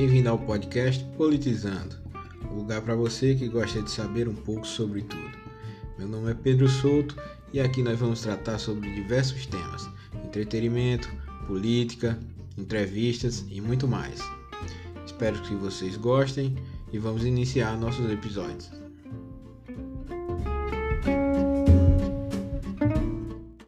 Bem-vindo ao podcast Politizando, o lugar para você que gosta de saber um pouco sobre tudo. Meu nome é Pedro Souto e aqui nós vamos tratar sobre diversos temas: entretenimento, política, entrevistas e muito mais. Espero que vocês gostem e vamos iniciar nossos episódios.